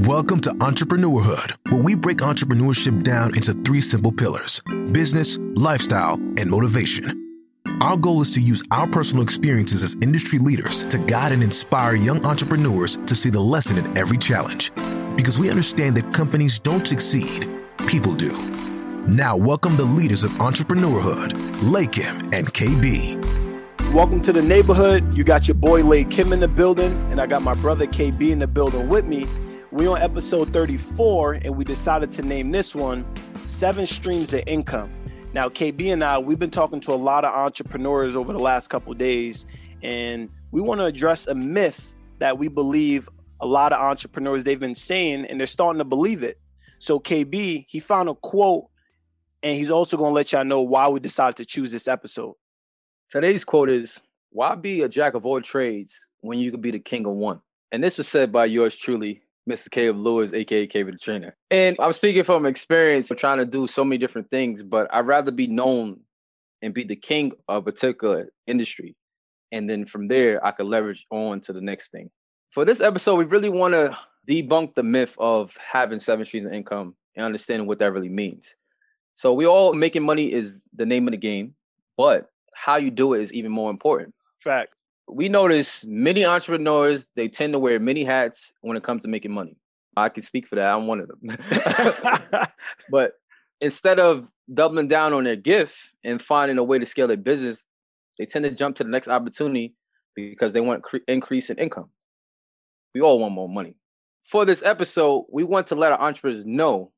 Welcome to Entrepreneurhood, where we break entrepreneurship down into three simple pillars business, lifestyle, and motivation. Our goal is to use our personal experiences as industry leaders to guide and inspire young entrepreneurs to see the lesson in every challenge. Because we understand that companies don't succeed, people do. Now, welcome the leaders of Entrepreneurhood, Lakim and KB. Welcome to the neighborhood. You got your boy Lakim in the building, and I got my brother KB in the building with me. We on episode 34, and we decided to name this one Seven Streams of Income. Now, KB and I, we've been talking to a lot of entrepreneurs over the last couple days, and we want to address a myth that we believe a lot of entrepreneurs they've been saying, and they're starting to believe it. So, KB, he found a quote, and he's also going to let y'all know why we decided to choose this episode. Today's quote is Why be a jack of all trades when you could be the king of one? And this was said by yours truly, Mr. Caleb Lewis, aka Caleb the Trainer. And I'm speaking from experience of trying to do so many different things, but I'd rather be known and be the king of a particular industry. And then from there, I could leverage on to the next thing. For this episode, we really want to debunk the myth of having seven streams of income and understanding what that really means. So we all making money is the name of the game, but how you do it is even more important. Fact we notice many entrepreneurs they tend to wear many hats when it comes to making money. I can speak for that. I'm one of them. but instead of doubling down on their gift and finding a way to scale their business, they tend to jump to the next opportunity because they want cre- increase in income. We all want more money. For this episode, we want to let our entrepreneurs know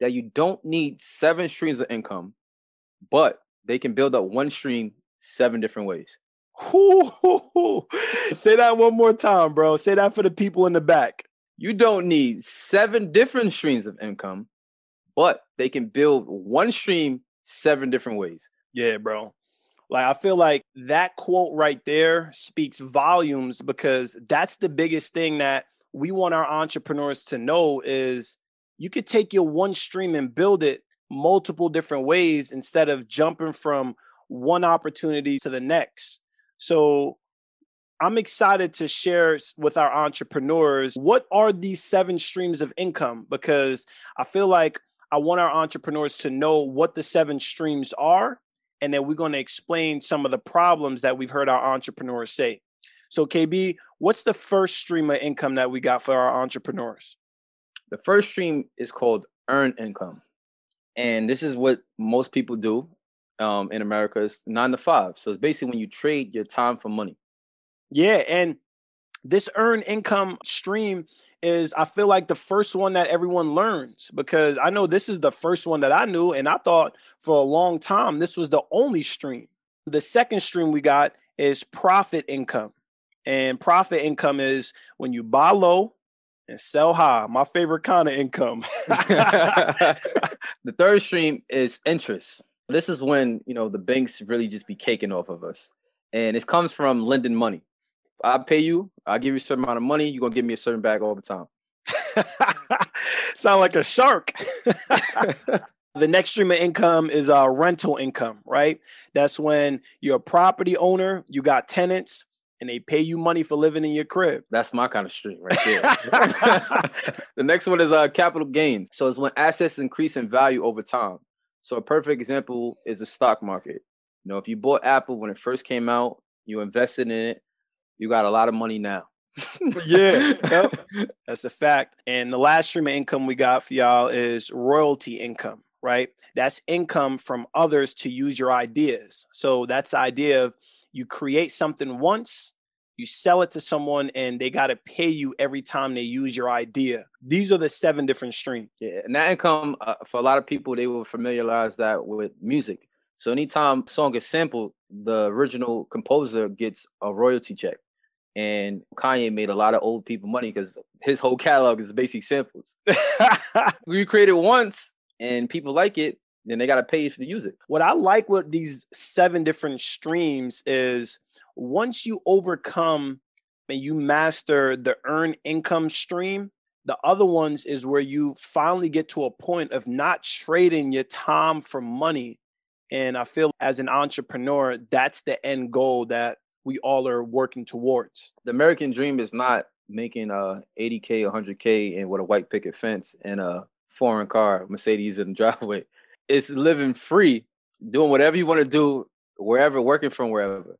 that you don't need seven streams of income, but they can build up one stream seven different ways. Say that one more time, bro. Say that for the people in the back. You don't need seven different streams of income, but they can build one stream seven different ways. Yeah, bro. Like I feel like that quote right there speaks volumes because that's the biggest thing that we want our entrepreneurs to know is you could take your one stream and build it multiple different ways instead of jumping from one opportunity to the next. So I'm excited to share with our entrepreneurs what are these seven streams of income because I feel like I want our entrepreneurs to know what the seven streams are and then we're going to explain some of the problems that we've heard our entrepreneurs say. So KB, what's the first stream of income that we got for our entrepreneurs? The first stream is called earn income. And this is what most people do um, in America is nine to five. So it's basically when you trade your time for money. Yeah, and this earned income stream is I feel like the first one that everyone learns because I know this is the first one that I knew and I thought for a long time this was the only stream. The second stream we got is profit income. And profit income is when you buy low and sell high. My favorite kind of income. the third stream is interest. This is when you know the banks really just be caking off of us, and it comes from lending money. I pay you, I give you a certain amount of money, you're gonna give me a certain bag all the time. Sound like a shark. the next stream of income is uh, rental income, right? That's when you're a property owner, you got tenants, and they pay you money for living in your crib. That's my kind of stream right there. the next one is uh, capital gains. So it's when assets increase in value over time. So a perfect example is the stock market. You know, if you bought Apple when it first came out, you invested in it, you got a lot of money now. yeah, yep. that's a fact. And the last stream of income we got for y'all is royalty income, right? That's income from others to use your ideas. So that's the idea of you create something once you sell it to someone and they got to pay you every time they use your idea. These are the seven different streams. Yeah and that income uh, for a lot of people they will familiarize that with music. So anytime song is sampled the original composer gets a royalty check. And kanye made a lot of old people money because his whole catalog is basically samples. We create it once and people like it then they got to pay you to use it what i like with these seven different streams is once you overcome and you master the earn income stream, the other ones is where you finally get to a point of not trading your time for money. And I feel as an entrepreneur, that's the end goal that we all are working towards. The American dream is not making uh 80k, 100k, and with a white picket fence and a foreign car, Mercedes in the driveway. It's living free, doing whatever you want to do, wherever, working from wherever.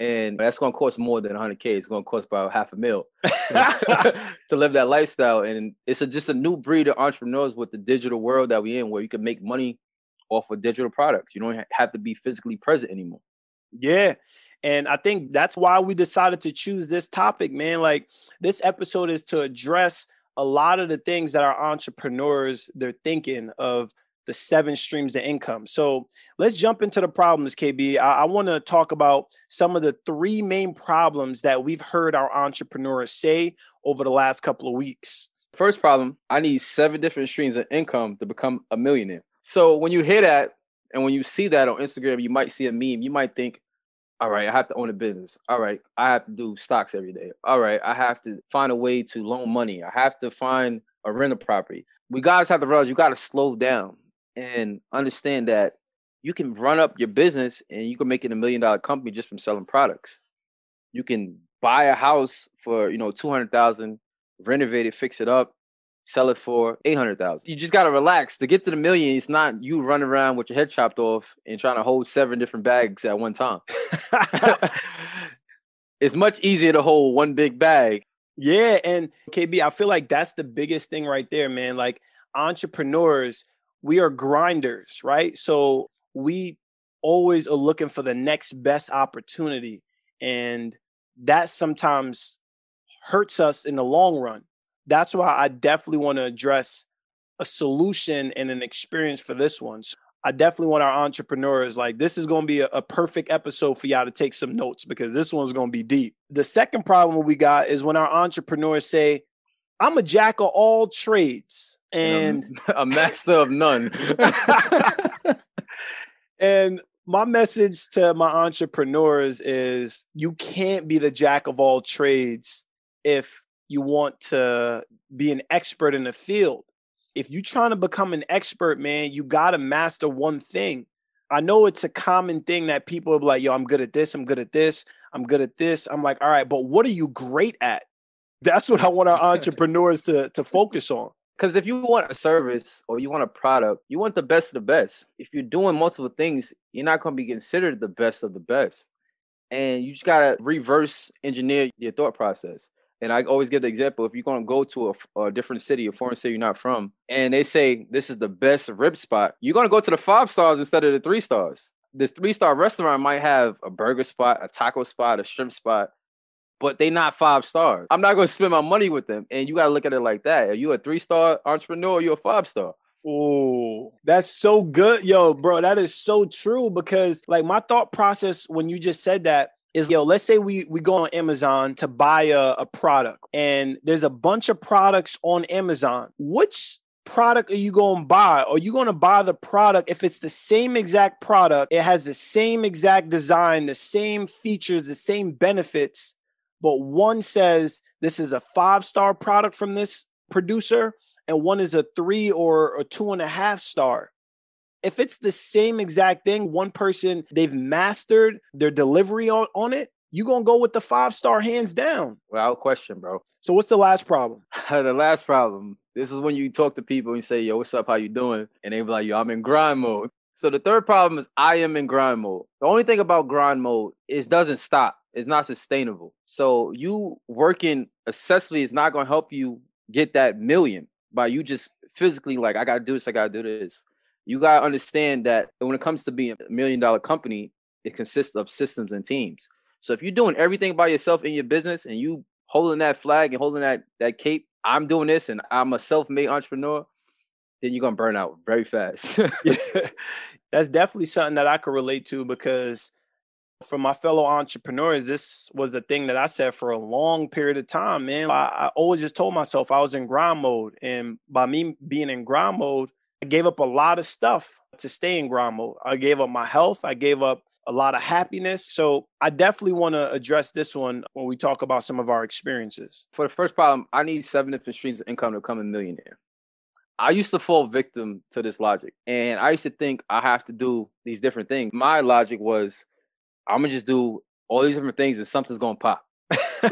And that's going to cost more than 100k. It's going to cost about half a mil to live that lifestyle. And it's a, just a new breed of entrepreneurs with the digital world that we're in, where you can make money off of digital products. You don't have to be physically present anymore. Yeah. And I think that's why we decided to choose this topic, man. Like this episode is to address a lot of the things that our entrepreneurs they're thinking of the seven streams of income. So let's jump into the problems, KB. I, I want to talk about some of the three main problems that we've heard our entrepreneurs say over the last couple of weeks. First problem I need seven different streams of income to become a millionaire. So when you hear that and when you see that on Instagram, you might see a meme. You might think, all right, I have to own a business. All right, I have to do stocks every day. All right, I have to find a way to loan money. I have to find a rental property. We guys have to realize you got to slow down and understand that you can run up your business and you can make it a million dollar company just from selling products. You can buy a house for you know two hundred thousand, renovate it, fix it up, sell it for 800,000. You just got to relax. To get to the million, it's not you running around with your head chopped off and trying to hold seven different bags at one time. it's much easier to hold one big bag. Yeah, and KB, I feel like that's the biggest thing right there, man. Like entrepreneurs, we are grinders, right? So we always are looking for the next best opportunity and that sometimes hurts us in the long run that's why I definitely want to address a solution and an experience for this one. So I definitely want our entrepreneurs like this is going to be a, a, perfect episode for y'all to take some notes because this one's going to be deep. The second problem we got is when our entrepreneurs say, "I'm a jack of all trades and, a, a master of none." and my message to my entrepreneurs is you can't be the jack of all trades if you want to be an expert in the field. If you're trying to become an expert, man, you got to master one thing. I know it's a common thing that people are like, yo, I'm good at this, I'm good at this, I'm good at this. I'm like, all right, but what are you great at? That's what I want our entrepreneurs to, to focus on. Because if you want a service or you want a product, you want the best of the best. If you're doing multiple things, you're not going to be considered the best of the best. And you just got to reverse engineer your thought process. And I always give the example if you're going to go to a, a, different city, a foreign city you're not from, and they say this is the best rib spot, you're going to go to the five stars instead of the three stars. This three star restaurant might have a burger spot, a taco spot, a shrimp spot, but they not five stars. I'm not going to spend my money with them. And you got to look at it like that. Are you a three star entrepreneur or you a five star? Oh, that's so good. Yo, bro, that is so true because like my thought process when you just said that is yo let's say we we go on amazon to buy a, a product and there's a bunch of products on amazon which product are you going to buy are you going to buy the product if it's the same exact product it has the same exact design the same features the same benefits but one says this is a five star product from this producer and one is a three or a two and a half star if it's the same exact thing, one person they've mastered their delivery on, on it, you're gonna go with the five star hands down. Without question, bro. So what's the last problem? the last problem. This is when you talk to people and you say, "Yo, what's up? How you doing?" And they be like, "Yo, I'm in grind mode." So the third problem is I am in grind mode. The only thing about grind mode is doesn't stop. It's not sustainable. So you working excessively is not gonna help you get that million by you just physically like I gotta do this, I gotta do this you got to understand that when it comes to being a million dollar company, it consists of systems and teams. So if you're doing everything by yourself in your business and you holding that flag and holding that that cape, I'm doing this and I'm a self-made entrepreneur, then you're gonna burn out very fast. yeah. That's definitely something that I could relate to because for my fellow entrepreneurs, this was a thing that I said for a long period of time, man. I, I always just told myself I was in grind mode. And by me being in grind mode, I gave up a lot of stuff to stay in grind mode. I gave up my health. I gave up a lot of happiness. So I definitely want to address this one when we talk about some of our experiences. For the first problem, I need seven different streams of income to become a millionaire. I used to fall victim to this logic. And I used to think I have to do these different things. My logic was I'm gonna just do all these different things and something's gonna pop.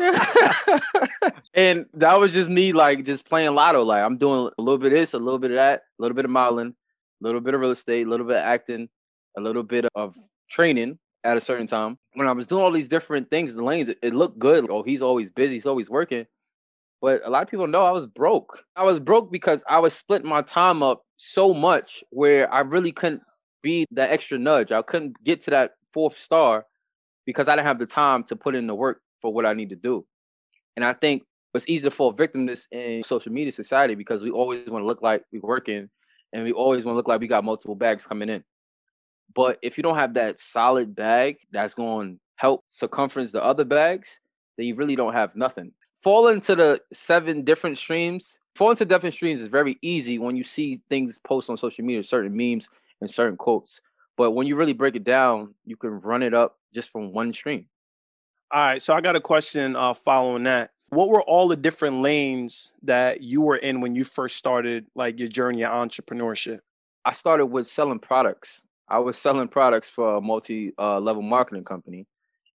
and that was just me, like just playing lotto. Like I'm doing a little bit of this, a little bit of that, a little bit of modeling, a little bit of real estate, a little bit of acting, a little bit of training at a certain time. When I was doing all these different things, the lanes, it, it looked good. Oh, he's always busy, he's always working. But a lot of people know I was broke. I was broke because I was splitting my time up so much where I really couldn't be that extra nudge. I couldn't get to that fourth star because I didn't have the time to put in the work for what I need to do. And I think it's easy to fall victim to this in social media society because we always want to look like we're working and we always want to look like we got multiple bags coming in. But if you don't have that solid bag that's going to help circumference the other bags, then you really don't have nothing. Fall into the seven different streams. Fall into different streams is very easy when you see things posted on social media, certain memes and certain quotes. But when you really break it down, you can run it up just from one stream. All right. So I got a question uh, following that. What were all the different lanes that you were in when you first started like your journey of entrepreneurship? I started with selling products. I was selling products for a multi-level uh, marketing company,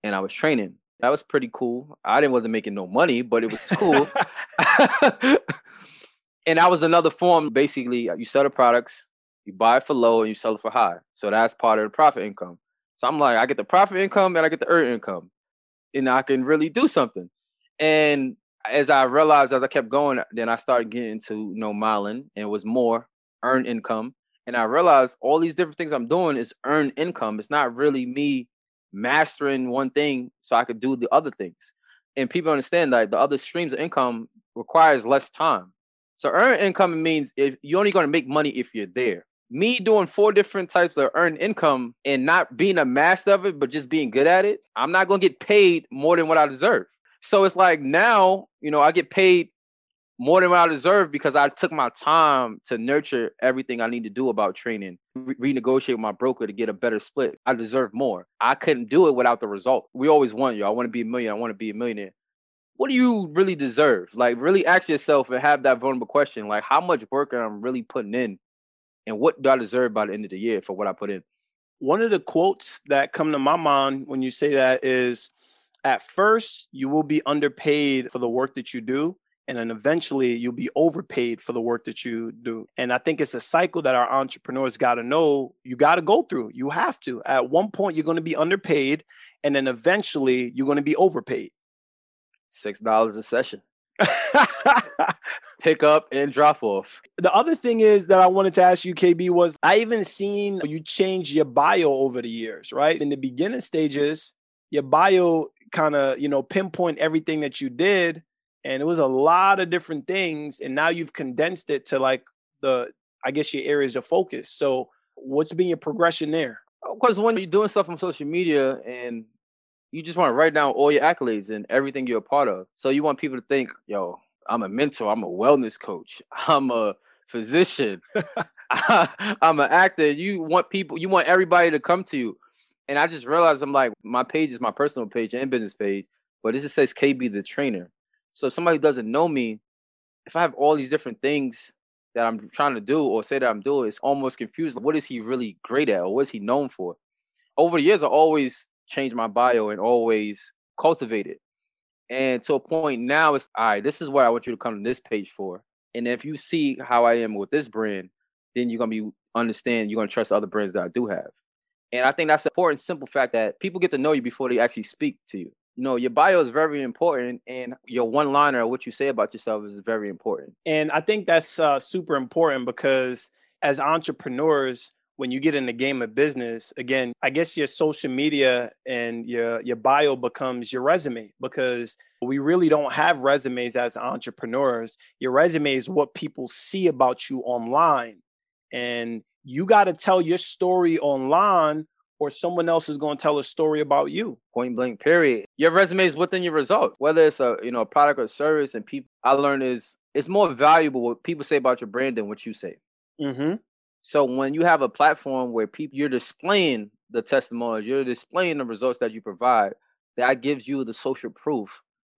and I was training. That was pretty cool. I didn't wasn't making no money, but it was cool. and that was another form. Basically, you sell the products, you buy it for low, and you sell it for high. So that's part of the profit income. So I'm like, I get the profit income and I get the earn income, and I can really do something. And as I realized, as I kept going, then I started getting into you know modeling, and it was more earn income and I realized all these different things I'm doing is earn income. It's not really me mastering one thing so I could do the other things. And people understand that the other streams of income requires less time. So earn income means if you're only going to make money if you're there. Me doing four different types of earned income and not being a master of it, but just being good at it, I'm not going to get paid more than what I deserve. So it's like now, you know, I get paid more than what I deserve because I took my time to nurture everything I need to do about training, re- renegotiate my broker to get a better split. I deserve more. I couldn't do it without the result. We always want you. I want to be a million. I want to be a millionaire. What do you really deserve? Like, really ask yourself and have that vulnerable question. Like, how much work am I really putting in? And what do I deserve by the end of the year for what I put in? One of the quotes that come to my mind when you say that is, at first, you will be underpaid for the work that you do and then eventually you'll be overpaid for the work that you do. And I think it's a cycle that our entrepreneurs got to know you got to go through. You have to. At one point, you're going to be underpaid, and then eventually, you're going to be overpaid. Six dollars a session. Pick up and drop off. The other thing is that I wanted to ask you, KB, was I even seen you change your bio over the years, right? In the beginning stages, your bio kind of, you know, pinpoint everything that you did and it was a lot of different things and now you've condensed it to like the i guess your areas of focus so what's been your progression there of course when you're doing stuff on social media and you just want to write down all your accolades and everything you're a part of so you want people to think yo i'm a mentor i'm a wellness coach i'm a physician i'm an actor you want people you want everybody to come to you and i just realized i'm like my page is my personal page and business page but it just says kb the trainer so if somebody doesn't know me, if I have all these different things that I'm trying to do or say that I'm doing, it's almost confused. What is he really great at or what is he known for? Over the years, I always changed my bio and always cultivate it. And to a point now, it's all right, this is what I want you to come to this page for. And if you see how I am with this brand, then you're gonna be understand, you're gonna trust other brands that I do have. And I think that's important, simple fact that people get to know you before they actually speak to you You know, your bio is very important, and your one liner, what you say about yourself, is very important. And I think that's uh, super important because as entrepreneurs, when you get in the game of business, again, I guess your social media and your your bio becomes your resume because we really don't have resumes as entrepreneurs. Your resume is what people see about you online. And you got to tell your story online or someone else is going to tell a story about you. Point blank, period. Your resume is within your result, whether it's a you know a product or service. And people, I learned is it's more valuable what people say about your brand than what you say. Mm-hmm. So when you have a platform where people you're displaying the testimonials, you're displaying the results that you provide, that gives you the social proof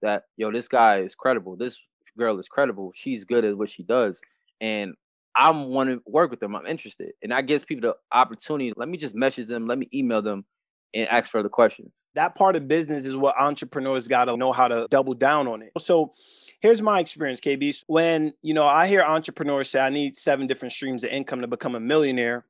that yo, this guy is credible. This girl is credible. She's good at what she does. And I'm want to work with them. I'm interested, and that gives people the opportunity. Let me just message them. Let me email them and ask further questions. That part of business is what entrepreneurs got to know how to double down on it. So here's my experience, KB. When, you know, I hear entrepreneurs say I need seven different streams of income to become a millionaire.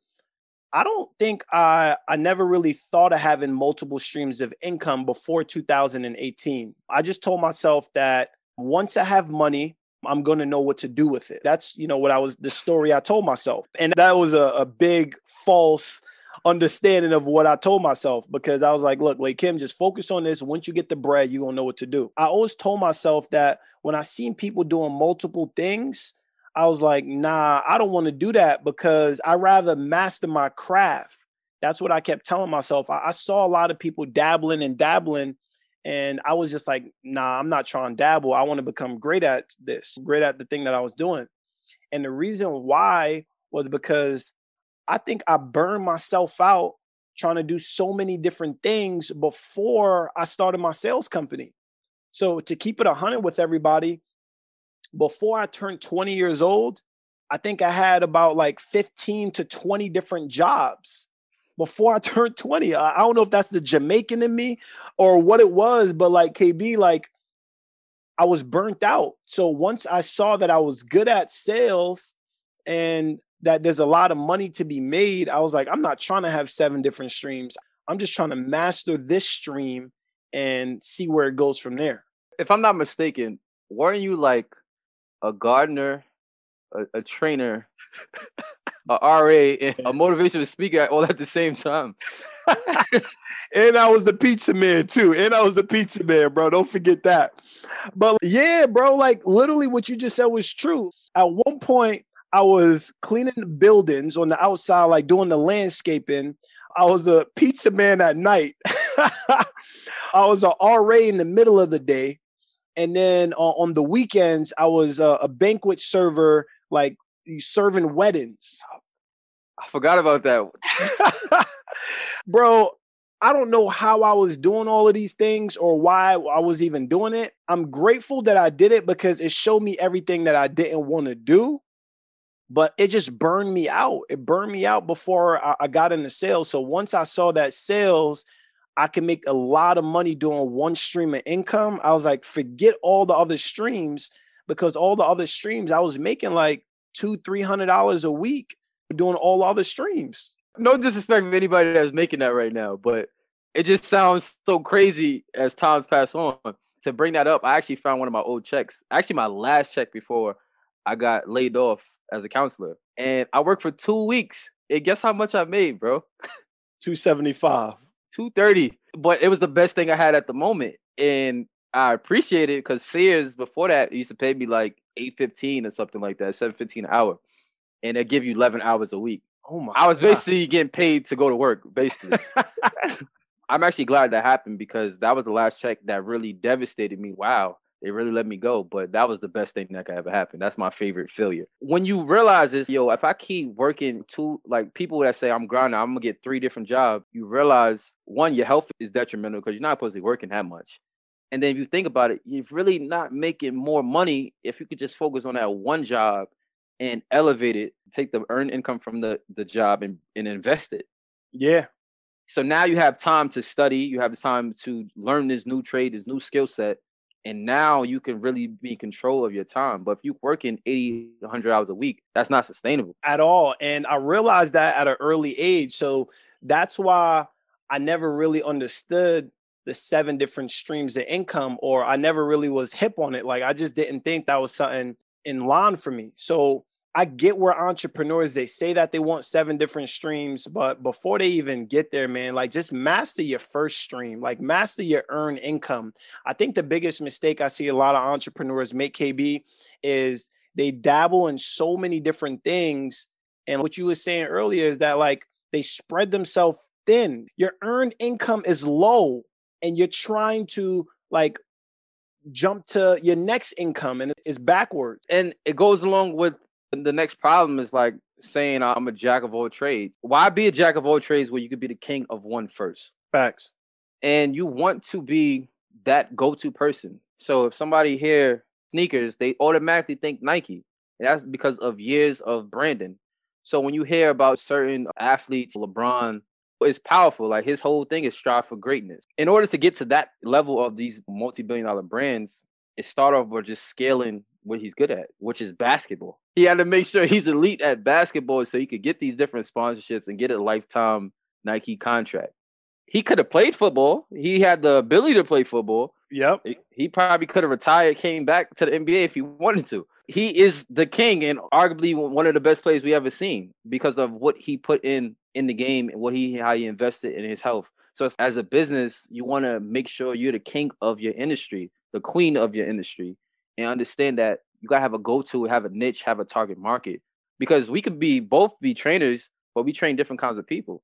I don't think I I never really thought of having multiple streams of income before 2018. I just told myself that once I have money, I'm going to know what to do with it. That's, you know, what I was the story I told myself. And that was a, a big false understanding of what I told myself because I was like, look, Lakim, just focus on this. Once you get the bread, you're gonna know what to do. I always told myself that when I seen people doing multiple things, I was like, nah, I don't want to do that because I rather master my craft. That's what I kept telling myself. I, I, saw a lot of people dabbling and dabbling, and I was just like, nah, I'm not trying to dabble. I want to become great at this, great at the thing that I was doing. And the reason why was because I think I burned myself out trying to do so many different things before I started my sales company. So to keep it 100 with everybody, before I turned 20 years old, I think I had about like 15 to 20 different jobs before I turned 20. I don't know if that's the Jamaican in me or what it was, but like KB, like I was burnt out. So once I saw that I was good at sales and that there's a lot of money to be made, I was like, I'm not trying to have seven different streams. I'm just trying to master this stream and see where it goes from there. If I'm not mistaken, weren't you like a gardener, a, a trainer, a RA, and a motivational speaker all at the same time? and I was the pizza man too. And I was the pizza man, bro. Don't forget that. But yeah, bro, like literally what you just said was true. At one point, I was cleaning buildings on the outside, like doing the landscaping. I was a pizza man at night. I was a RA in the middle of the day. And then uh, on the weekends, I was uh, a banquet server, like serving weddings. I forgot about that. Bro, I don't know how I was doing all of these things or why I was even doing it. I'm grateful that I did it because it showed me everything that I didn't want to do but it just burned me out. It burned me out before I, I got into sales. So once I saw that sales, I can make a lot of money doing one stream of income. I was like, forget all the other streams because all the other streams I was making like two, three hundred dollars a week doing all the other streams. No disrespect to anybody that's making that right now, but it just sounds so crazy as times pass on. To bring that up, I actually found one of my old checks. Actually, my last check before I got laid off as a counselor, and I worked for two weeks. And guess how much I made, bro? 275. 230. But it was the best thing I had at the moment. And I appreciate it because Sears before that used to pay me like 815 or something like that, 715 an hour. And they give you 11 hours a week. Oh my I was basically God. getting paid to go to work, basically. I'm actually glad that happened because that was the last check that really devastated me. Wow, they really let me go, but that was the best thing that could ever happen. That's my favorite failure. When you realize this, yo, if I keep working two, like people that say I'm grinding, I'm gonna get three different jobs, you realize one, your health is detrimental because you're not supposed to be working that much. And then if you think about it, you're really not making more money if you could just focus on that one job and elevate it, take the earned income from the, the job and, and invest it. Yeah. So now you have time to study, you have time to learn this new trade, this new skill set, and now you can really be in control of your time but if you work in 80 100 hours a week that's not sustainable. At all and i realized that at an early age so that's why i never really understood the seven different streams of income or i never really was hip on it like i just didn't think that was something in line for me. So I get where entrepreneurs they say that they want seven different streams, but before they even get there, man, like just master your first stream, like master your earned income. I think the biggest mistake I see a lot of entrepreneurs make KB is they dabble in so many different things. And what you were saying earlier is that like they spread themselves thin. Your earned income is low and you're trying to like jump to your next income and it's backwards. And it goes along with the next problem is like saying oh, I'm a jack of all trades. Why be a jack of all trades where you could be the king of one first? Facts. And you want to be that go-to person. So if somebody hear sneakers, they automatically think Nike. And that's because of years of branding. So when you hear about certain athletes, LeBron, is powerful. Like his whole thing is strive for greatness. In order to get to that level of these multi-billion dollar brands, it started off with just scaling what he's good at, which is basketball. He had to make sure he's elite at basketball so he could get these different sponsorships and get a lifetime Nike contract. He could have played football. He had the ability to play football. Yep. He, he probably could have retired, came back to the NBA if he wanted to. He is the king and arguably one of the best players we ever seen because of what he put in in the game and what he how he invested in his health. So as a business, you want to make sure you're the king of your industry, the queen of your industry, and understand that you gotta have a go-to, have a niche, have a target market. Because we could be both be trainers, but we train different kinds of people.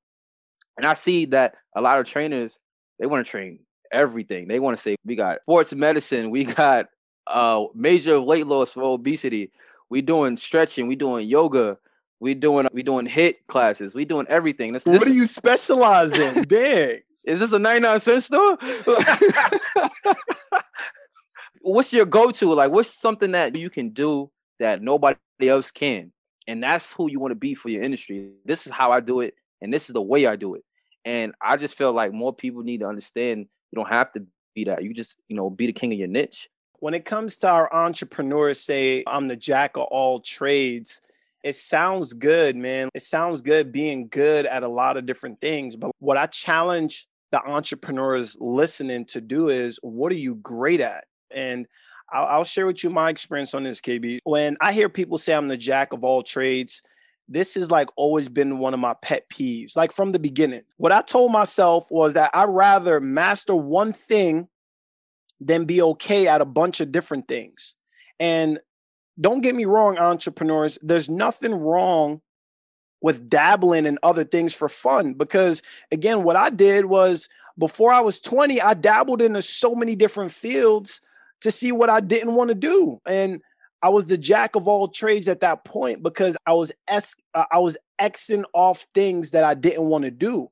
And I see that a lot of trainers, they want to train everything. They want to say, we got sports medicine, we got uh major weight loss for obesity, we doing stretching, we doing yoga, we doing we doing HIIT classes, we doing everything. That's, what do you specialize in? Dang. Is this a 99 cent store? what's your go-to? Like, what's something that you can do that nobody else can? And that's who you want to be for your industry. This is how I do it, and this is the way I do it. And I just feel like more people need to understand you don't have to be that. You just, you know, be the king of your niche. When it comes to our entrepreneurs, say I'm the jack of all trades. It sounds good, man. It sounds good being good at a lot of different things. But what I challenge the entrepreneurs listening to do is what are you great at? And I'll, I'll, share with you my experience on this, KB. When I hear people say I'm the jack of all trades, this has like always been one of my pet peeves, like from the beginning. What I told myself was that I'd rather master one thing than be okay at a bunch of different things. And don't get me wrong, entrepreneurs, there's nothing wrong with dabbling in other things for fun because again what i did was before i was 20 i dabbled into so many different fields to see what I didn't want to do. And I was the jack of all trades at that point because I was es- uh, I was xing off things that I didn't want to do.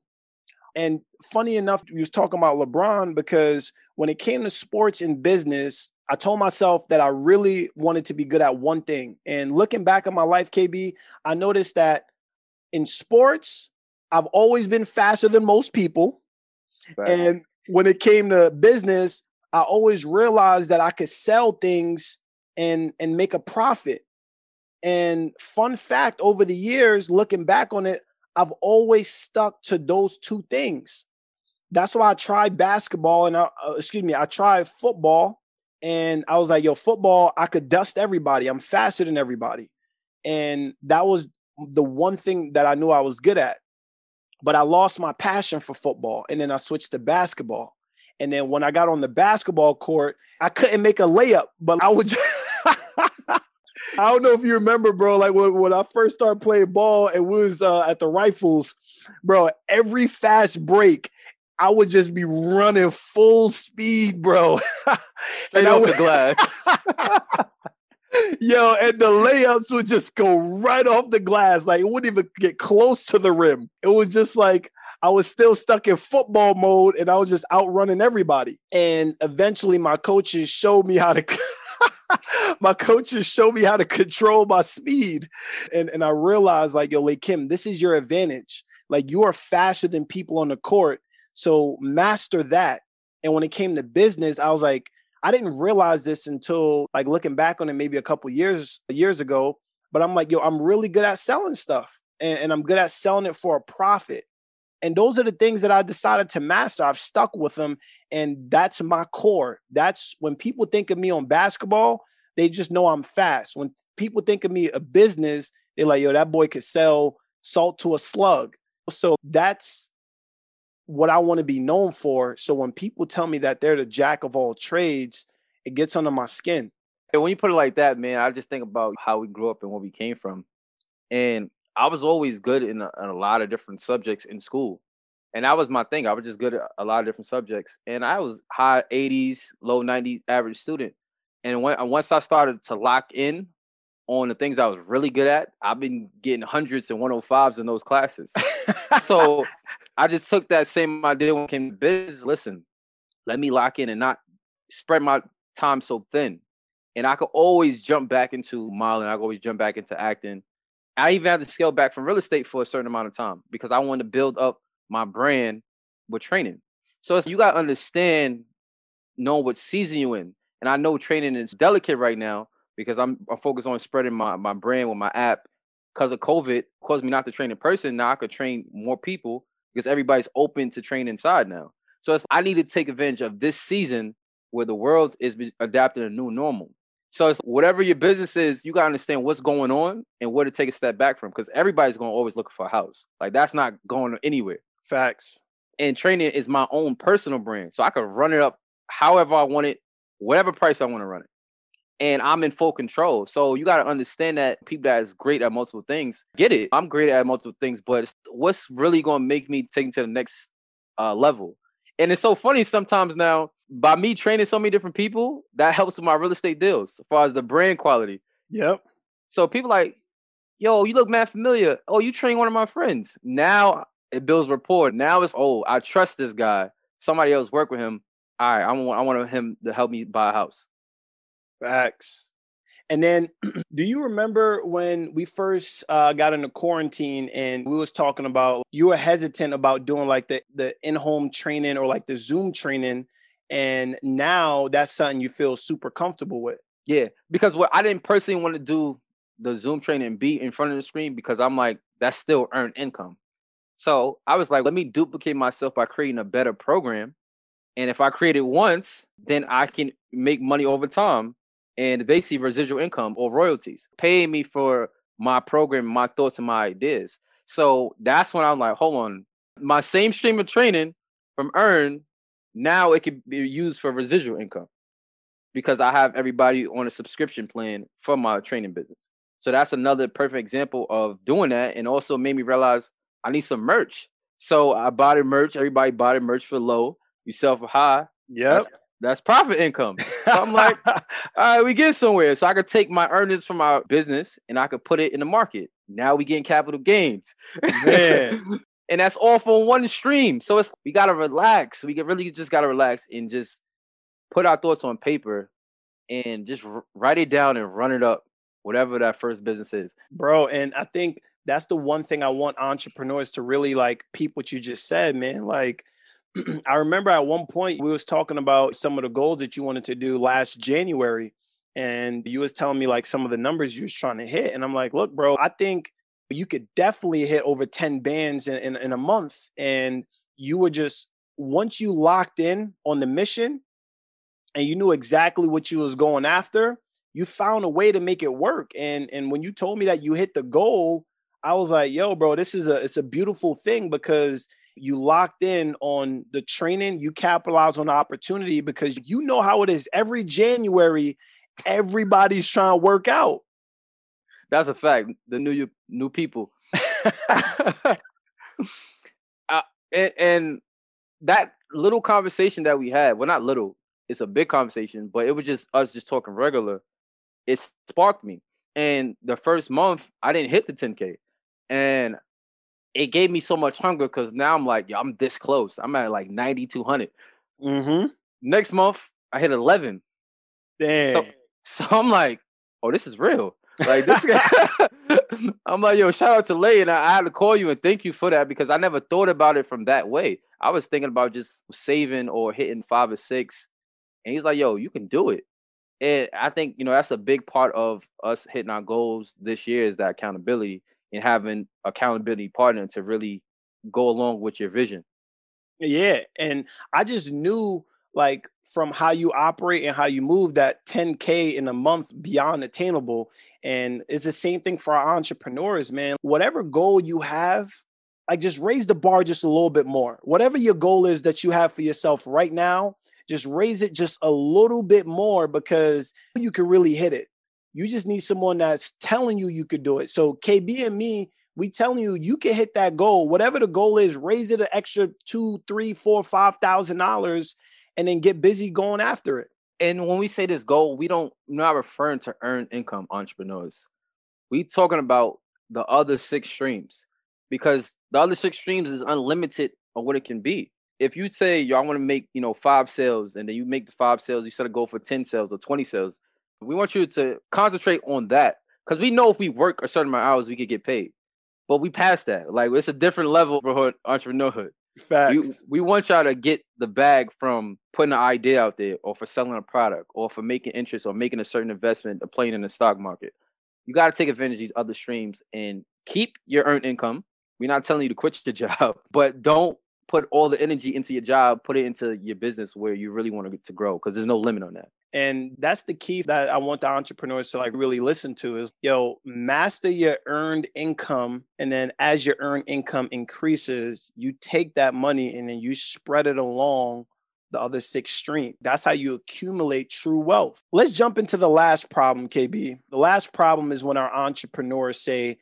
And funny enough, you was talking about LeBron because when it came to sports and business, I told myself that I really wanted to be good at one thing. And looking back at my life, KB, I noticed that in sports, I've always been faster than most people. Right. And when it came to business, I always realized that I could sell things and and make a profit. And fun fact, over the years, looking back on it, I've always stuck to those two things. That's why I tried basketball and I, uh, excuse me, I tried football, and I was like, "Yo, football, I could dust everybody. I'm faster than everybody," and that was the one thing that I knew I was good at. But I lost my passion for football, and then I switched to basketball. And then when I got on the basketball court, I couldn't make a layup, but I would. Just I don't know if you remember, bro. Like when, when I first started playing ball, it was uh, at the Rifles, bro. Every fast break, I would just be running full speed, bro. Straight off the glass. Yo, and the layups would just go right off the glass. Like it wouldn't even get close to the rim. It was just like I was still stuck in football mode and I was just outrunning everybody. And eventually my coaches showed me how to my coaches showed me how to control my speed. And, and I realized like, yo, Lakim, this is your advantage. Like you are faster than people on the court. So master that. And when it came to business, I was like, I didn't realize this until like looking back on it maybe a couple years years ago. But I'm like, yo, I'm really good at selling stuff. And, and I'm good at selling it for a profit. And those are the things that I decided to master. I've stuck with them. And that's my core. That's when people think of me on basketball, they just know I'm fast. When people think of me a business, they're like, yo, that boy could sell salt to a slug. So that's what I want to be known for. So when people tell me that they're the jack of all trades, it gets under my skin. And when you put it like that, man, I just think about how we grew up and where we came from. And I was always good in a, in a, lot of different subjects in school. And that was my thing. I was just good at a lot of different subjects. And I was high 80s, low 90s average student. And when, uh, once I started to lock in on the things I was really good at, I've been getting hundreds and 105s in those classes. so I just took that same idea when came to business. Listen, let me lock in and not spread my time so thin. And I could always jump back into modeling. I could always jump back into acting I even had to scale back from real estate for a certain amount of time because I wanted to build up my brand with training. So you got to understand, know what season you in. And I know training is delicate right now because I'm, I'm focused on spreading my, my brand with my app. Because of COVID, caused me not to train in person. Now I could train more people because everybody's open to train inside now. So I need to take advantage of this season where the world is adapting a new normal. So it's whatever your business is, you gotta understand what's going on and where to take a step back from because everybody's gonna always look for a house. Like that's not going anywhere. Facts. And training is my own personal brand. So I can run it up however I want it, whatever price I want to run it. And I'm in full control. So you gotta understand that people that is great at multiple things get it. I'm great at multiple things, but what's really gonna make me take to the next uh, level? And it's so funny sometimes now by me training so many different people, that helps with my real estate deals as far as the brand quality. Yep. So people like, yo, you look mad familiar. Oh, you train one of my friends. Now it builds rapport. Now it's oh, I trust this guy. Somebody else work with him. All right, I want I want him to help me buy a house. Facts. And then, do you remember when we first uh, got into quarantine and we was talking about you were hesitant about doing like the the in home training or like the Zoom training and now that's something you feel super comfortable with. Yeah, because what I didn't personally want to do the Zoom training be in front of the screen because I'm like that's still earned income. So I was like, let me duplicate myself by creating a better program. And if I create it once, then I can make money over time and basically residual income or royalties, paying me for my program, my thoughts, and my ideas. So that's when I'm like, hold on, my same stream of training from Earn now it can be used for residual income because I have everybody on a subscription plan for my training business. So that's another perfect example of doing that. And also made me realize I need some merch. So I bought a merch. Everybody bought a merch for low. You sell for high. Yeah. That's, that's, profit income. So I'm like, all right, we get somewhere. So I could take my earnings from our business and I could put it in the market. Now we getting capital gains. Man and that's all for one stream. So it's we gotta relax. We get really just gotta relax and just put our thoughts on paper and just write it down and run it up, whatever that first business is, bro. And I think that's the one thing I want entrepreneurs to really like peep what you just said, man. Like I remember at one point we was talking about some of the goals that you wanted to do last January and you was telling me like some of the numbers you was trying to hit and I'm like, "Look, bro, I think you could definitely hit over 10 bands in, in, in a month. And you were just, once you locked in on the mission and you knew exactly what you was going after, you found a way to make it work. And and when you told me that you hit the goal, I was like, yo, bro, this is a it's a beautiful thing because you locked in on the training, you capitalize on the opportunity because you know how it is. Every January, everybody's trying to work out. That's a fact. The new new people. uh, and, and that little conversation that we had, well, not little, it's a big conversation, but it was just us just talking regular. It sparked me. And the first month, I didn't hit the 10K. And it gave me so much hunger because now I'm like, yo, I'm this close. I'm at like 9,200. Mm-hmm. Next month, I hit 11. Damn. So, so I'm like, oh, this is real. Like this guy, I'm like, yo, shout out to Lay, and I, I had to call you and thank you for that because I never thought about it from that way. I was thinking about just saving or hitting five or six, and he's like, yo, you can do it. And I think you know that's a big part of us hitting our goals this year is that accountability and having accountability partner to really go along with your vision. Yeah, and I just knew like from how you operate and how you move that 10k in a month beyond attainable. And it's the same thing for our entrepreneurs man. Whatever goal you have like just raise the bar just a little bit more. Whatever your goal is that you have for yourself right now just raise it just a little bit more because you can really hit it. You just need someone that's telling you you could do it. So kb and me we telling you you can hit that goal. Whatever the goal is raise it an extra two three four five thousand dollars and then get busy going after it. And when we say this goal, we don't not referring to earn income entrepreneurs. We talking about the other six streams because the other six streams is unlimited on what it can be. If you say y'all want to make, you know, five sales and then you make the five sales, you set a goal for 10 sales or 20 sales. We want you to concentrate on that because we know if we work a certain amount of hours, we could get paid. But we passed that. Like it's a different level for entrepreneurhood. Facts. We, we want y'all to get the bag from putting an idea out there or for selling a product or for making interest or making a certain investment or playing in the stock market. You got to take advantage of these other streams and keep your earned income. We're not telling you to quit your job, but don't put all the energy into your job, put it into your business where you really want to, to grow because there's no limit on that. And that's the key that I want the entrepreneurs to like really listen to is yo, master your earned income. And then as your earned income increases, you take that money and then you spread it along the other six stream. That's how you accumulate true wealth. Let's jump into the last problem, KB. The last problem is when our entrepreneurs say,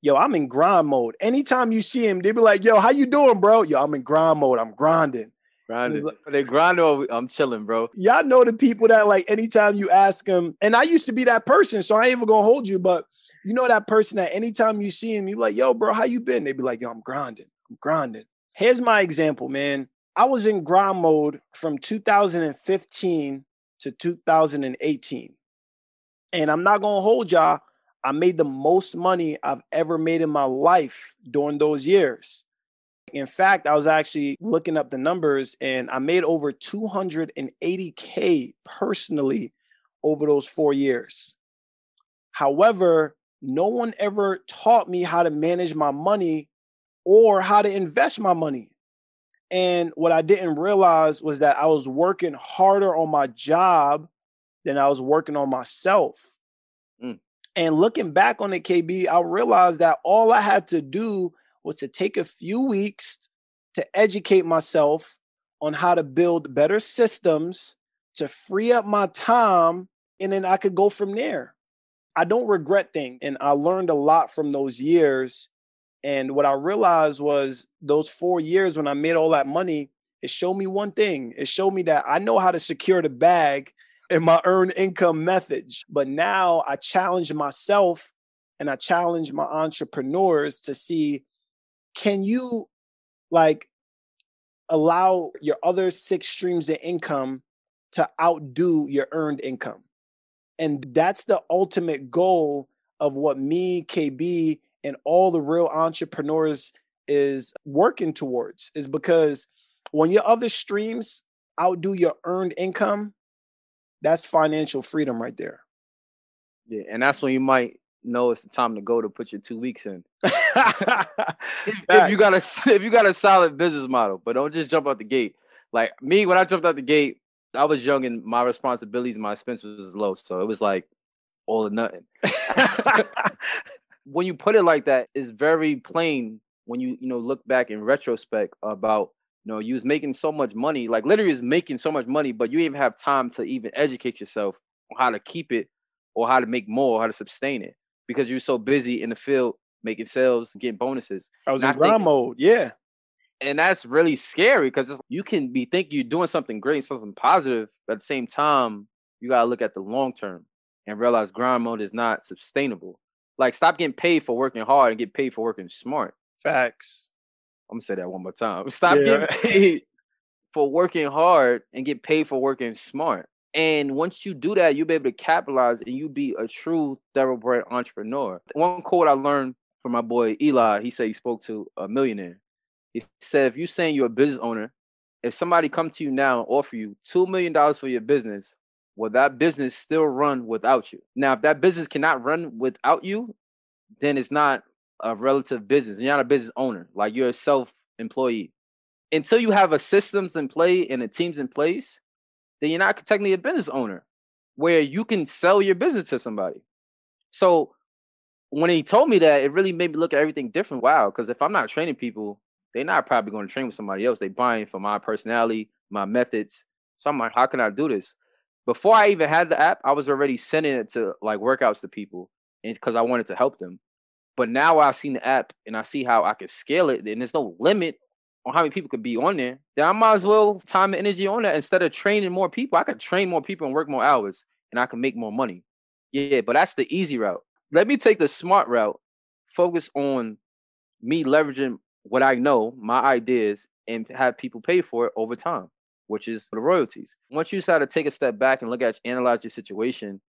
yo, I'm in grind mode. Anytime you see him, they be like, yo, how you doing, bro? Yo, I'm in grind mode. I'm grinding. Grinding. Like, they grind over. I'm chilling, bro. Y'all know the people that like anytime you ask them, and I used to be that person, so I ain't even gonna hold you, but you know that person that anytime you see him, you like, yo, bro, how you been? They be like, yo, I'm grinding. I'm grinding. Here's my example, man. I was in grind mode from 2015 to 2018. And I'm not gonna hold y'all. I made the most money I've ever made in my life during those years. In fact, I was actually looking up the numbers and I made over 280K personally over those four years. However, no one ever taught me how to manage my money or how to invest my money. And what I didn't realize was that I was working harder on my job than I was working on myself. Mm. And looking back on it, KB, I realized that all I had to do was to take a few weeks to educate myself on how to build better systems to free up my time and then I could go from there. I don't regret things and I learned a lot from those years and what I realized was those 4 years when I made all that money it showed me one thing. It showed me that I know how to secure the bag in my earned income methods. But now I challenge myself and I challenge my entrepreneurs to see can you like allow your other six streams of income to outdo your earned income? And that's the ultimate goal of what me, KB, and all the real entrepreneurs is working towards is because when your other streams outdo your earned income, that's financial freedom right there. Yeah, and that's when you might know it's the time to go to put your two weeks in. if, if, you got a if you got a solid business model, but don't just jump out the gate. Like me, when I jumped out the gate, I was young and my responsibilities, my expense was low, so it was like all or nothing. when you put it like that, it's very plain when you you know look back in retrospect about you know you was making so much money, like literally is making so much money, but you even have time to even educate yourself on how to keep it or how to make more, how to sustain it because you're so busy in the field making sales, getting bonuses. I was in grind thinking, mode, yeah. And that's really scary because you can be think you're doing something great, something positive, but at the same time, you gotta look at the long term and realize grind mode is not sustainable. Like stop getting paid for working hard and get paid for working smart. Facts. I'm gonna say that one more time. Stop yeah. getting paid for working hard and get paid for working smart. And once you do that, you'll be able to capitalize and you be a true thoroughbred entrepreneur. One quote I learned from my boy Eli, he said he spoke to a millionaire. He said, if you're saying you're a business owner, if somebody come to you now and offer you $2 million for your business, will that business still run without you? Now, if that business cannot run without you, then it's not a relative business. You're not a business owner. Like you're a self-employee. Until you have a systems in play and a teams in place, then you're not technically a business owner where you can sell your business to somebody. So when he told me that, it really made me look at everything different. Wow, because if I'm not training people, they're not probably going to train with somebody else. They're buying for my personality, my methods. So I'm like, how can I do this? Before I even had the app, I was already sending it to like workouts to people, because I wanted to help them. But now I've seen the app and I see how I can scale it, and there's no limit on how many people could be on there, then I might as well time and energy on that instead of training more people. I could train more people and work more hours and I can make more money. Yeah, but that's the easy route. Let me take the smart route, focus on me leveraging what I know, my ideas, and have people pay for it over time, which is the royalties. Once you decide to take a step back and look at analyze your situation,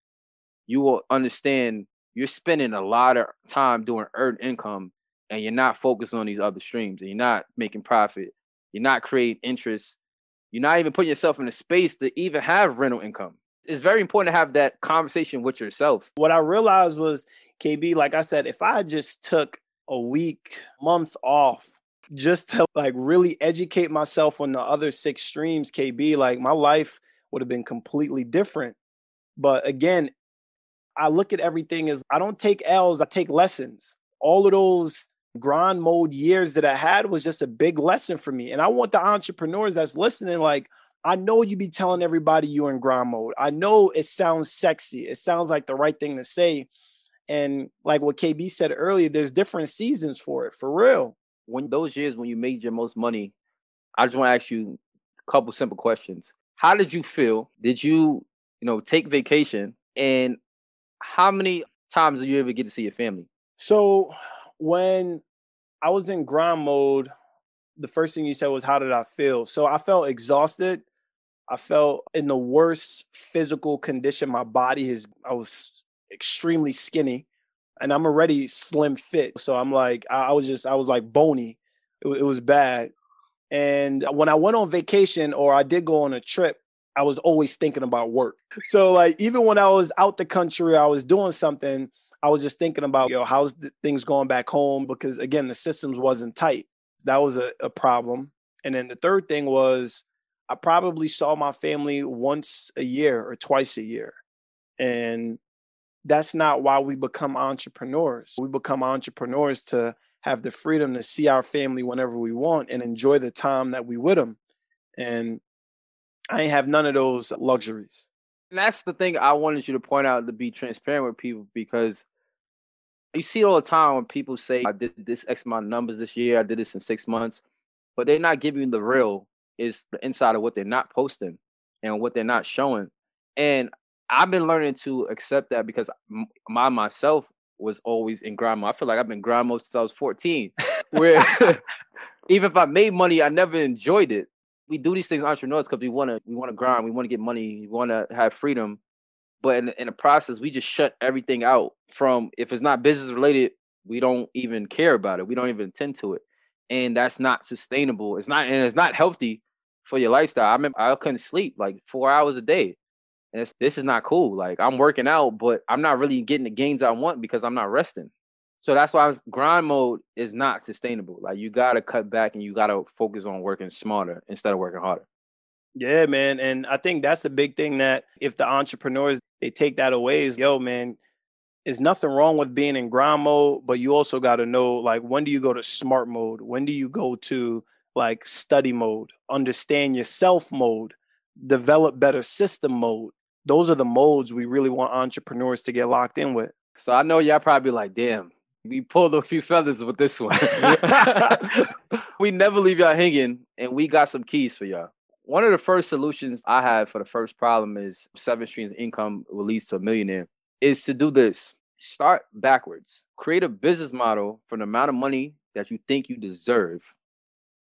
you will understand you're spending a lot of time doing earned income and you're not focused on these other streams and you're not making profit You're not creating interest. You're not even putting yourself in a space to even have rental income. It's very important to have that conversation with yourself. What I realized was, KB, like I said, if I just took a week, month off just to like really educate myself on the other six streams, KB, like my life would have been completely different. But again, I look at everything as I don't take L's, I take lessons. All of those grind mode years that I had was just a big lesson for me. And I want the entrepreneurs that's listening, like, I know you be telling everybody you're in grind mode. I know it sounds sexy. It sounds like the right thing to say. And like what KB said earlier, there's different seasons for it, for real. When those years when you made your most money, I just want to ask you a couple simple questions. How did you feel? Did you, you know, take vacation? And how many times do you ever get to see your family? So when I was in grind mode, the first thing you said was, How did I feel? So I felt exhausted. I felt in the worst physical condition. My body is, I was extremely skinny and I'm already slim fit. So I'm like, I, was just, I was like bony. It, it was bad. And when I went on vacation or I did go on a trip, I was always thinking about work. So like even when I was out the country, I was doing something, I was just thinking about, yo, how's things going back home? Because again, the systems wasn't tight. That was a, a problem. And then the third thing was I probably saw my family once a year or twice a year. And that's not why we become entrepreneurs. We become entrepreneurs to have the freedom to see our family whenever we want and enjoy the time that we with them. And I ain't have none of those luxuries. And that's the thing I wanted you to point out to be transparent with people because you see it all the time when people say, I did this X amount of numbers this year, I did this in six months, but they're not giving you the real is the inside of what they're not posting and what they're not showing. And I've been learning to accept that because my myself was always in grind mode. I feel like I've been grind mode since I was 14. Where even if I made money, I never enjoyed it. We do these things entrepreneurs because we want to we want to grind, we want to get money, we want to have freedom. But in, in the process, we just shut everything out from if it's not business related, we don't even care about it. We don't even attend to it. And that's not sustainable. It's not and it's not healthy for your lifestyle. I remember I couldn't sleep like four hours a day. And this is not cool. Like I'm working out, but I'm not really getting the gains I want because I'm not resting. So that's why was, grind mode is not sustainable. Like you gotta cut back and you gotta focus on working smarter instead of working harder. Yeah, man. And I think that's a big thing that if the entrepreneurs they take that away is yo, man, there's nothing wrong with being in grind mode, but you also got to know like when do you go to smart mode? When do you go to like study mode, understand yourself mode, develop better system mode? Those are the modes we really want entrepreneurs to get locked in with. So I know y'all probably like, damn, we pulled a few feathers with this one. we never leave y'all hanging, and we got some keys for y'all. One of the first solutions I have for the first problem is seven streams income will lead to a millionaire is to do this. Start backwards. Create a business model for the amount of money that you think you deserve.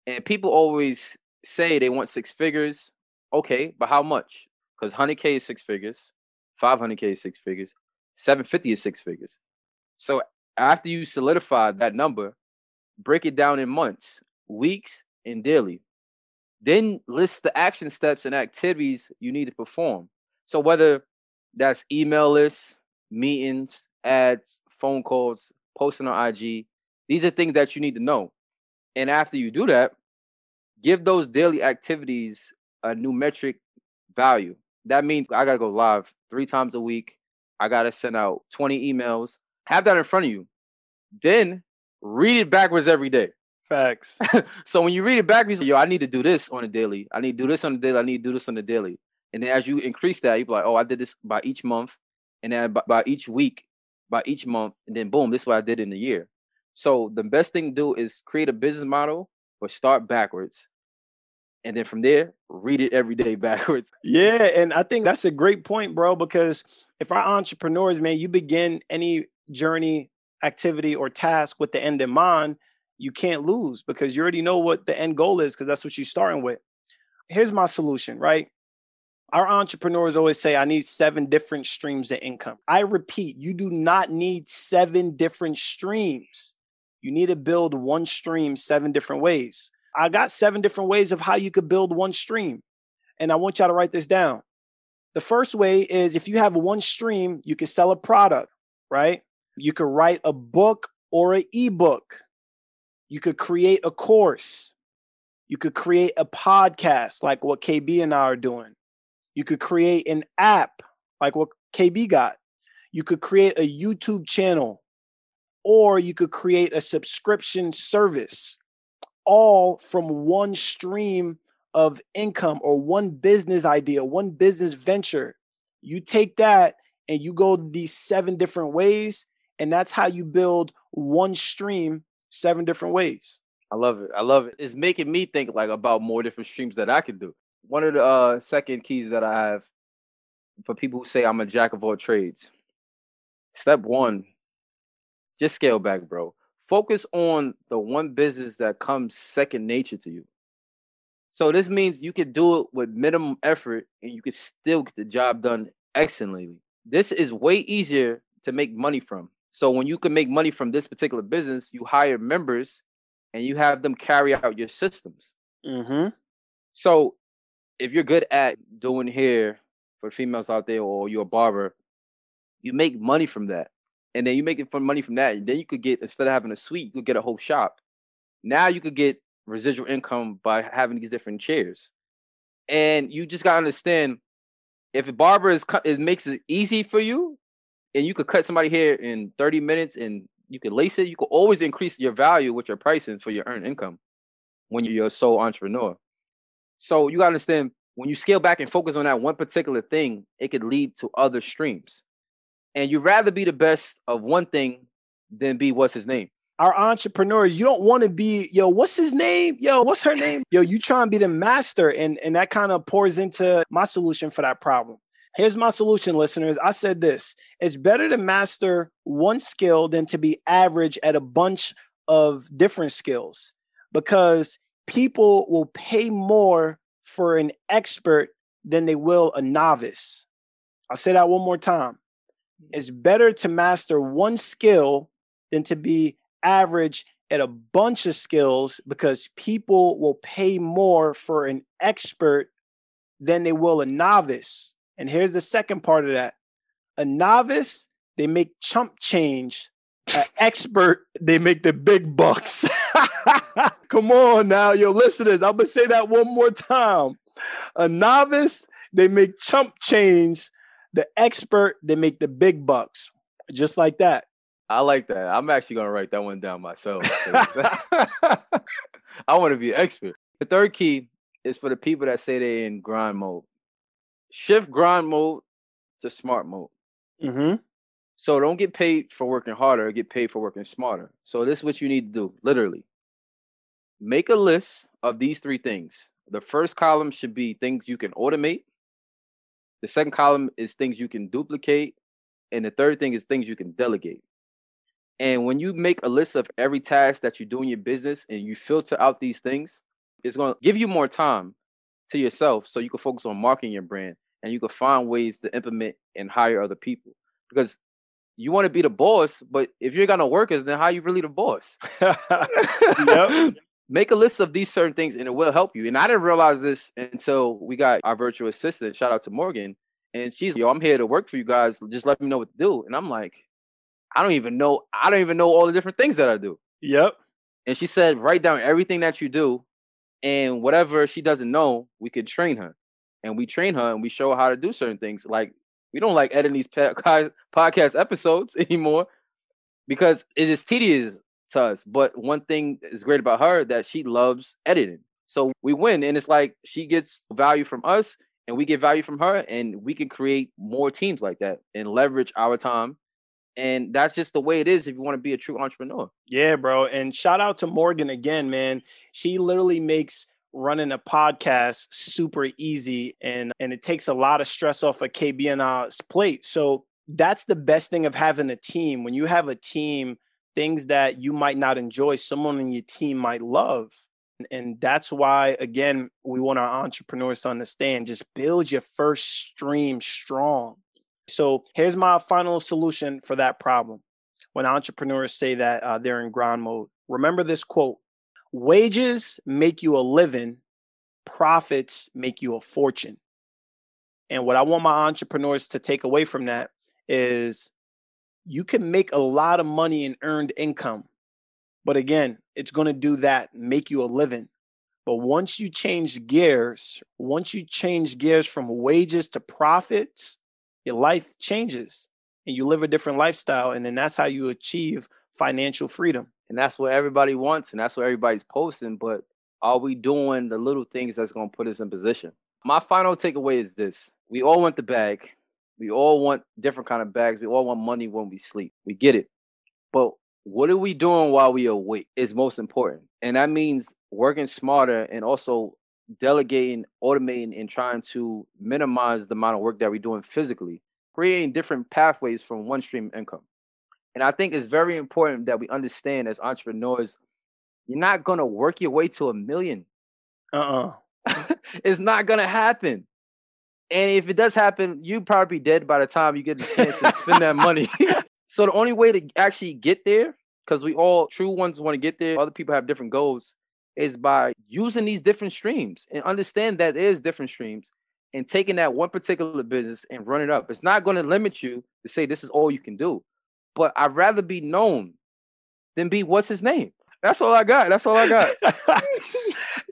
And people always say they want six figures. Okay, but how much? Because 100K is six figures, 500K is six figures, 750 is six figures. So after you solidify that number, break it down in months, weeks, and daily. Then list the action steps and activities you need to perform. So whether that's email lists, meetings, ads, phone calls, posting on IG, these are things that you need to know. And after you do that, give those daily activities a numeric value. That means I got to go live three times a week. I got to send out 20 emails. Have that in front of you. Then read it backwards every day. Facts. so when you read it back, you say, yo, I need to do this on a daily. I need to do this on the daily. I need to do this on the daily. And then as you increase that, you be like, oh, I did this by each month. And then by, by each week, by each month. And then boom, this is what I did in a year. So the best thing to do is create a business model, but start backwards. And then from there, read it every day backwards. Yeah. And I think that's a great point, bro, because if our entrepreneurs, man, you begin any journey, activity, or task with the end in mind, you can't lose because you already know what the end goal is because that's what you're starting with. Here's my solution, right? Our entrepreneurs always say, I need seven different streams of income. I repeat, you do not need seven different streams. You need to build one stream seven different ways. I got seven different ways of how you could build one stream. And I want y'all to write this down. The first way is if you have one stream, you can sell a product, right? You could write a book or an ebook. You could create a course. You could create a podcast like what KB and I are doing. You could create an app like what KB got. You could create a YouTube channel or you could create a subscription service, all from one stream of income or one business idea, one business venture. You take that and you go these seven different ways, and that's how you build one stream seven different ways. I love it. I love it. It's making me think like about more different streams that I can do. One of the uh, second keys that I have for people who say I'm a jack of all trades. Step one, just scale back, bro. Focus on the one business that comes second nature to you. So this means you can do it with minimum effort and you can still get the job done excellently. This is way easier to make money from. So when you can make money from this particular business, you hire members and you have them carry out your systems. Mm-hmm. So if you're good at doing hair for females out there or you're a barber, you make money from that. And then you make it from money from that. And then you could get instead of having a suite, you could get a whole shop. Now you could get residual income by having these different chairs. And you just gotta understand if a barber is cut it makes it easy for you and you could cut somebody hair in 30 minutes and you could lace it, you could always increase your value with your pricing for your earned income when you're a sole entrepreneur. So you gotta understand when you scale back and focus on that one particular thing, it could lead to other streams. And you'd rather be the best of one thing than be what's his name. Our entrepreneurs, you don't want to be, yo, what's his name? Yo, what's her name? Yo, you try and be the master. And, and that kind of pours into my solution for that problem. Here's my solution, listeners. I said this it's better to master one skill than to be average at a bunch of different skills because people will pay more for an expert than they will a novice. I'll say that one more time. Mm. It's better to master one skill than to be average at a bunch of skills because people will pay more for an expert than they will a novice. And here's the second part of that a novice, they make chump change. An expert, they make the big bucks. Come on now, yo, listeners. I'm gonna say that one more time. A novice, they make chump change. The expert, they make the big bucks. Just like that. I like that. I'm actually gonna write that one down myself. I want to be an expert. The third key is for the people that say they're in grind mode. Shift grind mode to smart mode. Mm-hmm. So don't get paid for working harder, get paid for working smarter. So this is what you need to do, literally. Make a list of these three things. The first column should be things you can automate. The second column is things you can duplicate. And the third thing is things you can delegate. And when you make a list of every task that you do in your business and you filter out these things, it's going to give you more time to yourself so you can focus on marketing your brand and you can find ways to implement and hire other people. Because you want to be the boss, but if you're gonna workers, then how you really the boss? Make a list of these certain things and it will help you. And I didn't realize this until we got our virtual assistant. Shout out to Morgan. And she's, yo, I'm here to work for you guys. Just let me know what to do. And I'm like, I don't even know. I don't even know all the different things that I do. Yep. And she said, write down everything that you do. And whatever she doesn't know, we could train her. And we train her and we show her how to do certain things. Like we don't like editing these podcast episodes anymore because it is just tedious to us. But one thing is great about her that she loves editing. So we win. And it's like she gets value from us and we get value from her. And we can create more teams like that and leverage our time. And that's just the way it is if you want to be a true entrepreneur. Yeah, bro. And shout out to Morgan again, man. She literally makes running a podcast super easy and and it takes a lot of stress off of KBN's plate. So that's the best thing of having a team. When you have a team, things that you might not enjoy, someone in your team might love. And that's why, again, we want our entrepreneurs to understand just build your first stream strong. So here's my final solution for that problem. When entrepreneurs say that uh, they're in grind mode, remember this quote wages make you a living, profits make you a fortune. And what I want my entrepreneurs to take away from that is you can make a lot of money in earned income. But again, it's going to do that, make you a living. But once you change gears, once you change gears from wages to profits, your life changes and you live a different lifestyle. And then that's how you achieve financial freedom. And that's what everybody wants and that's what everybody's posting. But are we doing the little things that's going to put us in position? My final takeaway is this we all want the bag. We all want different kind of bags. We all want money when we sleep. We get it. But what are we doing while we awake is most important. And that means working smarter and also delegating, automating, and trying to minimize the amount of work that we're doing physically, creating different pathways from one stream income. And I think it's very important that we understand as entrepreneurs, you're not gonna work your way to a million. Uh-uh. it's not gonna happen. And if it does happen, you probably be dead by the time you get the chance to spend that money. So the only way to actually get there, because we all true ones want to get there, other people have different goals, is by using these different streams and understand that there is different streams and taking that one particular business and run it up. It's not going to limit you to say this is all you can do. But I'd rather be known than be what's his name. That's all I got. That's all I got.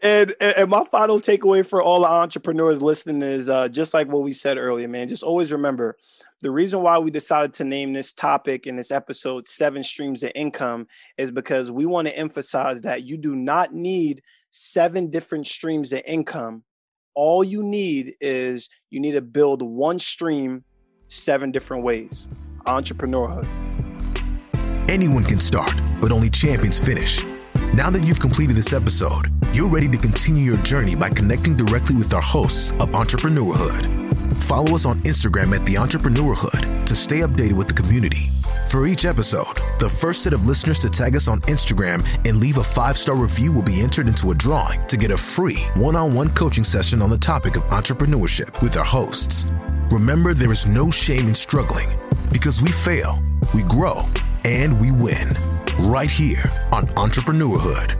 and, and my final takeaway for all the entrepreneurs listening is uh, just like what we said earlier, man. Just always remember the reason why we decided to name this topic in this episode seven streams of income is because we want to emphasize that you do not need seven different streams of income all you need is you need to build one stream seven different ways entrepreneurhood anyone can start but only champions finish now that you've completed this episode you're ready to continue your journey by connecting directly with our hosts of entrepreneurhood Follow us on Instagram at The Entrepreneurhood to stay updated with the community. For each episode, the first set of listeners to tag us on Instagram and leave a five star review will be entered into a drawing to get a free one on one coaching session on the topic of entrepreneurship with our hosts. Remember, there is no shame in struggling because we fail, we grow, and we win right here on Entrepreneurhood.